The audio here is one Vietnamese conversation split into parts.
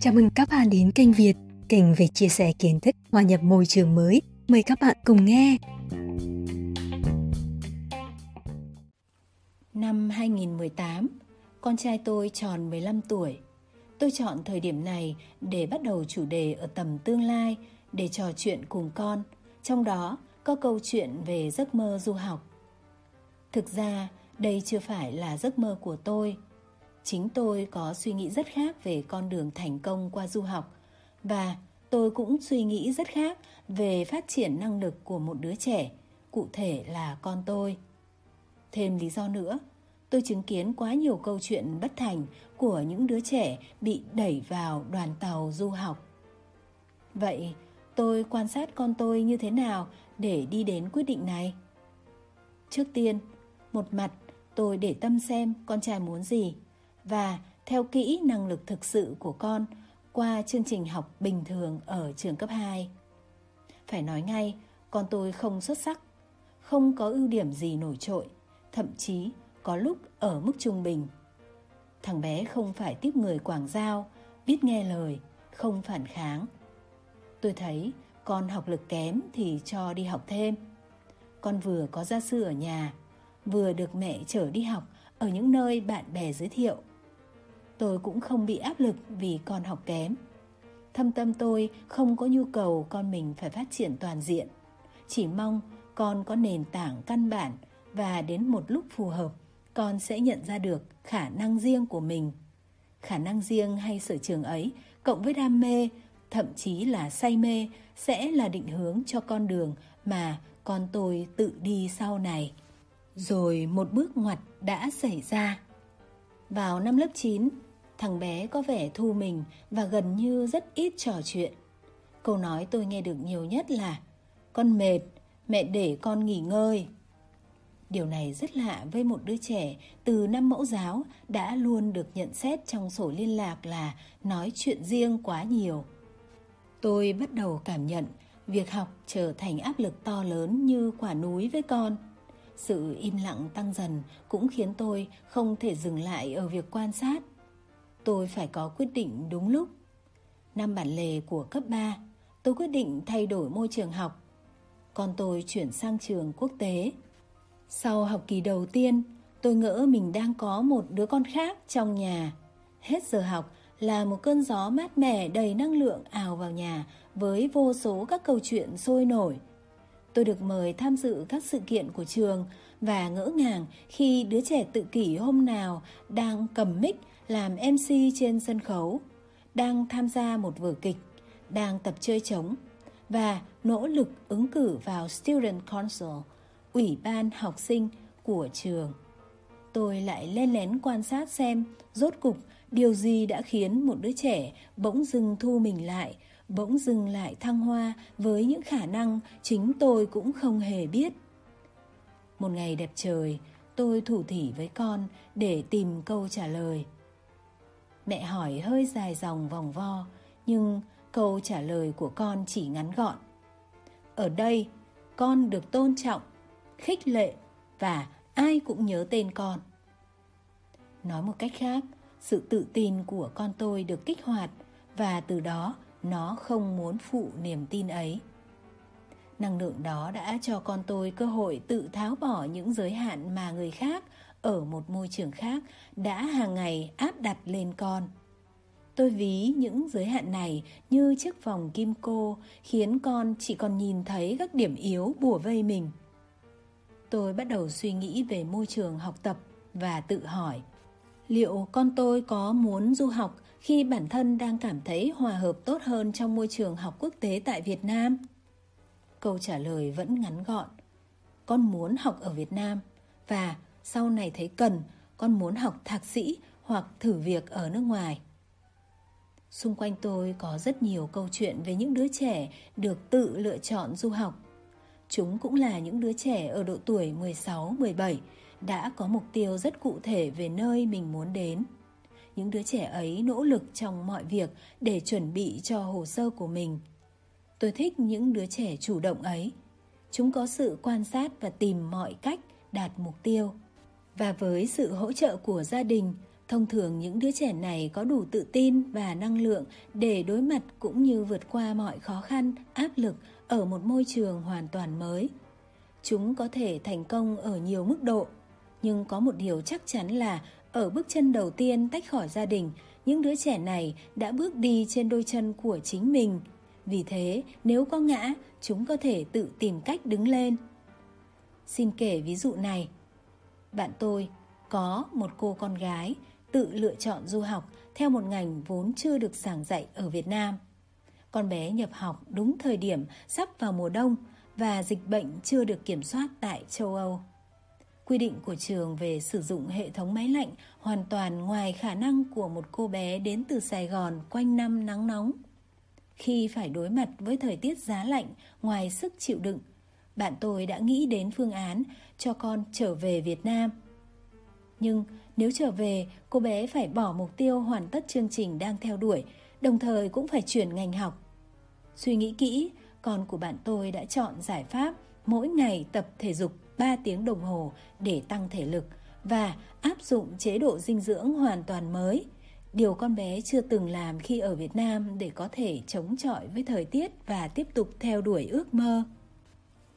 Chào mừng các bạn đến kênh Việt, kênh về chia sẻ kiến thức hòa nhập môi trường mới. Mời các bạn cùng nghe. Năm 2018, con trai tôi tròn 15 tuổi. Tôi chọn thời điểm này để bắt đầu chủ đề ở tầm tương lai để trò chuyện cùng con, trong đó có câu chuyện về giấc mơ du học. Thực ra, đây chưa phải là giấc mơ của tôi. Chính tôi có suy nghĩ rất khác về con đường thành công qua du học và tôi cũng suy nghĩ rất khác về phát triển năng lực của một đứa trẻ, cụ thể là con tôi. Thêm lý do nữa, tôi chứng kiến quá nhiều câu chuyện bất thành của những đứa trẻ bị đẩy vào đoàn tàu du học. Vậy, tôi quan sát con tôi như thế nào để đi đến quyết định này? Trước tiên, một mặt tôi để tâm xem con trai muốn gì và theo kỹ năng lực thực sự của con qua chương trình học bình thường ở trường cấp 2. Phải nói ngay, con tôi không xuất sắc, không có ưu điểm gì nổi trội, thậm chí có lúc ở mức trung bình. Thằng bé không phải tiếp người quảng giao, biết nghe lời, không phản kháng. Tôi thấy con học lực kém thì cho đi học thêm. Con vừa có gia sư ở nhà, vừa được mẹ chở đi học ở những nơi bạn bè giới thiệu. Tôi cũng không bị áp lực vì con học kém. Thâm tâm tôi không có nhu cầu con mình phải phát triển toàn diện. Chỉ mong con có nền tảng căn bản và đến một lúc phù hợp, con sẽ nhận ra được khả năng riêng của mình. Khả năng riêng hay sở trường ấy cộng với đam mê, thậm chí là say mê sẽ là định hướng cho con đường mà con tôi tự đi sau này. Rồi một bước ngoặt đã xảy ra. Vào năm lớp 9, thằng bé có vẻ thu mình và gần như rất ít trò chuyện. Câu nói tôi nghe được nhiều nhất là Con mệt, mẹ để con nghỉ ngơi. Điều này rất lạ với một đứa trẻ từ năm mẫu giáo đã luôn được nhận xét trong sổ liên lạc là nói chuyện riêng quá nhiều. Tôi bắt đầu cảm nhận việc học trở thành áp lực to lớn như quả núi với con. Sự im lặng tăng dần cũng khiến tôi không thể dừng lại ở việc quan sát. Tôi phải có quyết định đúng lúc. Năm bản lề của cấp 3, tôi quyết định thay đổi môi trường học. còn tôi chuyển sang trường quốc tế. Sau học kỳ đầu tiên, tôi ngỡ mình đang có một đứa con khác trong nhà. Hết giờ học là một cơn gió mát mẻ đầy năng lượng ào vào nhà với vô số các câu chuyện sôi nổi. Tôi được mời tham dự các sự kiện của trường và ngỡ ngàng khi đứa trẻ tự kỷ hôm nào đang cầm mic làm MC trên sân khấu, đang tham gia một vở kịch, đang tập chơi trống và nỗ lực ứng cử vào Student Council, ủy ban học sinh của trường. Tôi lại lên lén quan sát xem rốt cục điều gì đã khiến một đứa trẻ bỗng dưng thu mình lại, bỗng dừng lại thăng hoa với những khả năng chính tôi cũng không hề biết. Một ngày đẹp trời, tôi thủ thỉ với con để tìm câu trả lời. Mẹ hỏi hơi dài dòng vòng vo, nhưng câu trả lời của con chỉ ngắn gọn. Ở đây, con được tôn trọng, khích lệ và ai cũng nhớ tên con. Nói một cách khác, sự tự tin của con tôi được kích hoạt và từ đó nó không muốn phụ niềm tin ấy. Năng lượng đó đã cho con tôi cơ hội tự tháo bỏ những giới hạn mà người khác ở một môi trường khác đã hàng ngày áp đặt lên con. Tôi ví những giới hạn này như chiếc vòng kim cô, khiến con chỉ còn nhìn thấy các điểm yếu bùa vây mình. Tôi bắt đầu suy nghĩ về môi trường học tập và tự hỏi, liệu con tôi có muốn du học khi bản thân đang cảm thấy hòa hợp tốt hơn trong môi trường học quốc tế tại Việt Nam? Câu trả lời vẫn ngắn gọn. Con muốn học ở Việt Nam và sau này thấy cần, con muốn học thạc sĩ hoặc thử việc ở nước ngoài. Xung quanh tôi có rất nhiều câu chuyện về những đứa trẻ được tự lựa chọn du học. Chúng cũng là những đứa trẻ ở độ tuổi 16, 17 đã có mục tiêu rất cụ thể về nơi mình muốn đến. Những đứa trẻ ấy nỗ lực trong mọi việc để chuẩn bị cho hồ sơ của mình. Tôi thích những đứa trẻ chủ động ấy. Chúng có sự quan sát và tìm mọi cách đạt mục tiêu. Và với sự hỗ trợ của gia đình, Thông thường những đứa trẻ này có đủ tự tin và năng lượng để đối mặt cũng như vượt qua mọi khó khăn, áp lực ở một môi trường hoàn toàn mới. Chúng có thể thành công ở nhiều mức độ, nhưng có một điều chắc chắn là ở bước chân đầu tiên tách khỏi gia đình, những đứa trẻ này đã bước đi trên đôi chân của chính mình. Vì thế, nếu có ngã, chúng có thể tự tìm cách đứng lên. Xin kể ví dụ này. Bạn tôi có một cô con gái tự lựa chọn du học theo một ngành vốn chưa được giảng dạy ở Việt Nam. Con bé nhập học đúng thời điểm sắp vào mùa đông và dịch bệnh chưa được kiểm soát tại châu Âu. Quy định của trường về sử dụng hệ thống máy lạnh hoàn toàn ngoài khả năng của một cô bé đến từ Sài Gòn quanh năm nắng nóng. Khi phải đối mặt với thời tiết giá lạnh ngoài sức chịu đựng, bạn tôi đã nghĩ đến phương án cho con trở về Việt Nam. Nhưng nếu trở về, cô bé phải bỏ mục tiêu hoàn tất chương trình đang theo đuổi, đồng thời cũng phải chuyển ngành học. Suy nghĩ kỹ, con của bạn tôi đã chọn giải pháp mỗi ngày tập thể dục 3 tiếng đồng hồ để tăng thể lực và áp dụng chế độ dinh dưỡng hoàn toàn mới. Điều con bé chưa từng làm khi ở Việt Nam để có thể chống chọi với thời tiết và tiếp tục theo đuổi ước mơ.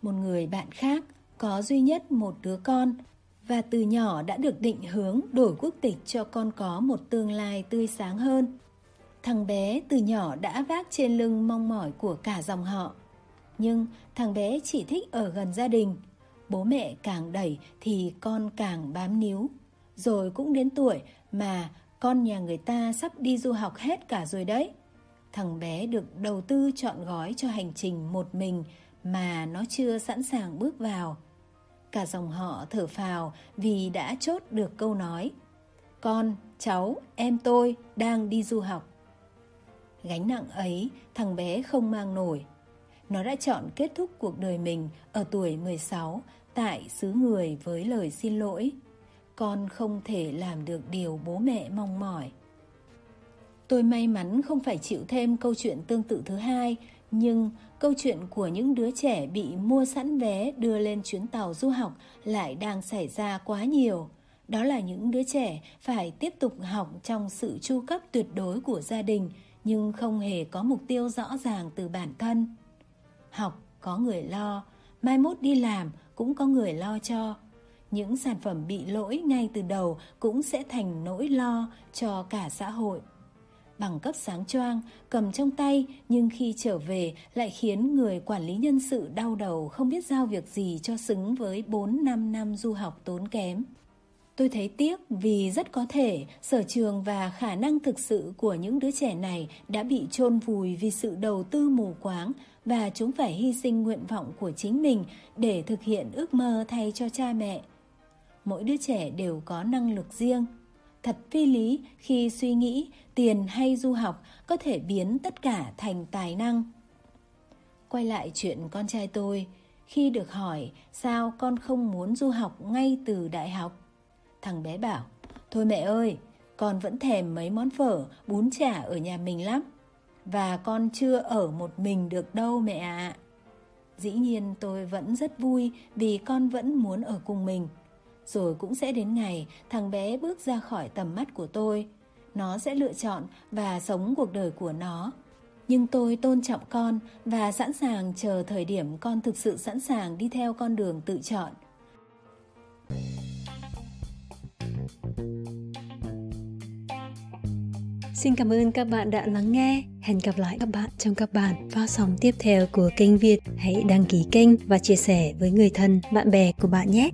Một người bạn khác có duy nhất một đứa con và từ nhỏ đã được định hướng đổi quốc tịch cho con có một tương lai tươi sáng hơn. Thằng bé từ nhỏ đã vác trên lưng mong mỏi của cả dòng họ. Nhưng thằng bé chỉ thích ở gần gia đình. Bố mẹ càng đẩy thì con càng bám níu. Rồi cũng đến tuổi mà con nhà người ta sắp đi du học hết cả rồi đấy. Thằng bé được đầu tư chọn gói cho hành trình một mình mà nó chưa sẵn sàng bước vào. Cả dòng họ thở phào vì đã chốt được câu nói Con, cháu, em tôi đang đi du học. Gánh nặng ấy thằng bé không mang nổi. Nó đã chọn kết thúc cuộc đời mình ở tuổi 16 Tại xứ người với lời xin lỗi. Con không thể làm được điều bố mẹ mong mỏi. Tôi may mắn không phải chịu thêm câu chuyện tương tự thứ hai nhưng câu chuyện của những đứa trẻ bị mua sẵn vé đưa lên chuyến tàu du học lại đang xảy ra quá nhiều. Đó là những đứa trẻ phải tiếp tục học trong sự chu cấp tuyệt đối của gia đình nhưng không hề có mục tiêu rõ ràng từ bản thân. Học có người lo, mai mốt đi làm cũng có người lo cho. Những sản phẩm bị lỗi ngay từ đầu cũng sẽ thành nỗi lo cho cả xã hội bằng cấp sáng choang, cầm trong tay nhưng khi trở về lại khiến người quản lý nhân sự đau đầu không biết giao việc gì cho xứng với 4-5 năm du học tốn kém. Tôi thấy tiếc vì rất có thể sở trường và khả năng thực sự của những đứa trẻ này đã bị chôn vùi vì sự đầu tư mù quáng và chúng phải hy sinh nguyện vọng của chính mình để thực hiện ước mơ thay cho cha mẹ. Mỗi đứa trẻ đều có năng lực riêng, Thật phi lý khi suy nghĩ tiền hay du học có thể biến tất cả thành tài năng. Quay lại chuyện con trai tôi, khi được hỏi sao con không muốn du học ngay từ đại học, thằng bé bảo, thôi mẹ ơi, con vẫn thèm mấy món phở, bún chả ở nhà mình lắm. Và con chưa ở một mình được đâu mẹ ạ. À. Dĩ nhiên tôi vẫn rất vui vì con vẫn muốn ở cùng mình. Rồi cũng sẽ đến ngày thằng bé bước ra khỏi tầm mắt của tôi. Nó sẽ lựa chọn và sống cuộc đời của nó. Nhưng tôi tôn trọng con và sẵn sàng chờ thời điểm con thực sự sẵn sàng đi theo con đường tự chọn. Xin cảm ơn các bạn đã lắng nghe. Hẹn gặp lại các bạn trong các bản phát sóng tiếp theo của kênh Việt. Hãy đăng ký kênh và chia sẻ với người thân, bạn bè của bạn nhé.